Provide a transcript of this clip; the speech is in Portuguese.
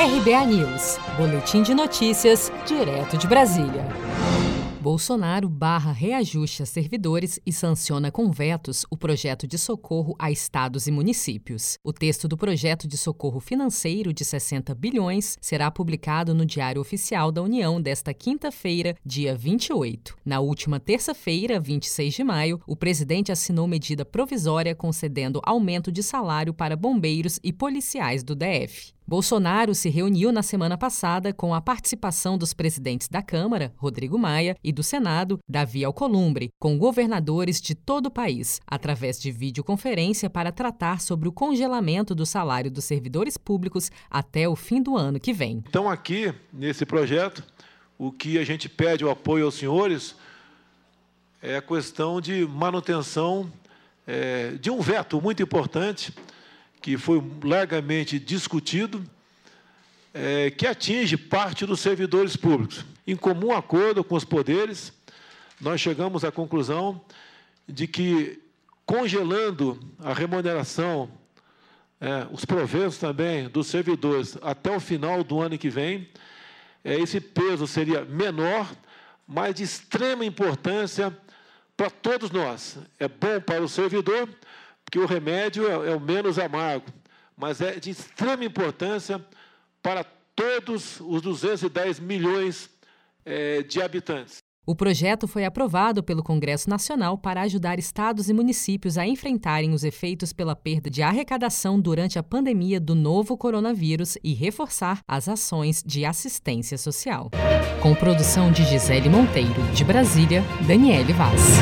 RBA News, Boletim de Notícias, direto de Brasília. Bolsonaro barra reajuste a servidores e sanciona com vetos o projeto de socorro a estados e municípios. O texto do projeto de socorro financeiro de 60 bilhões será publicado no Diário Oficial da União desta quinta-feira, dia 28. Na última terça-feira, 26 de maio, o presidente assinou medida provisória concedendo aumento de salário para bombeiros e policiais do DF. Bolsonaro se reuniu na semana passada com a participação dos presidentes da Câmara, Rodrigo Maia, e do Senado, Davi Alcolumbre, com governadores de todo o país, através de videoconferência para tratar sobre o congelamento do salário dos servidores públicos até o fim do ano que vem. Então, aqui, nesse projeto, o que a gente pede o apoio aos senhores é a questão de manutenção é, de um veto muito importante que foi largamente discutido, é, que atinge parte dos servidores públicos. Em comum acordo com os poderes, nós chegamos à conclusão de que, congelando a remuneração, é, os proventos também dos servidores até o final do ano que vem, é, esse peso seria menor, mas de extrema importância para todos nós. É bom para o servidor, porque o remédio é, é o menos amargo, mas é de extrema importância para todos os 210 milhões é, de habitantes. O projeto foi aprovado pelo Congresso Nacional para ajudar estados e municípios a enfrentarem os efeitos pela perda de arrecadação durante a pandemia do novo coronavírus e reforçar as ações de assistência social. Com produção de Gisele Monteiro, de Brasília, Daniele Vaz.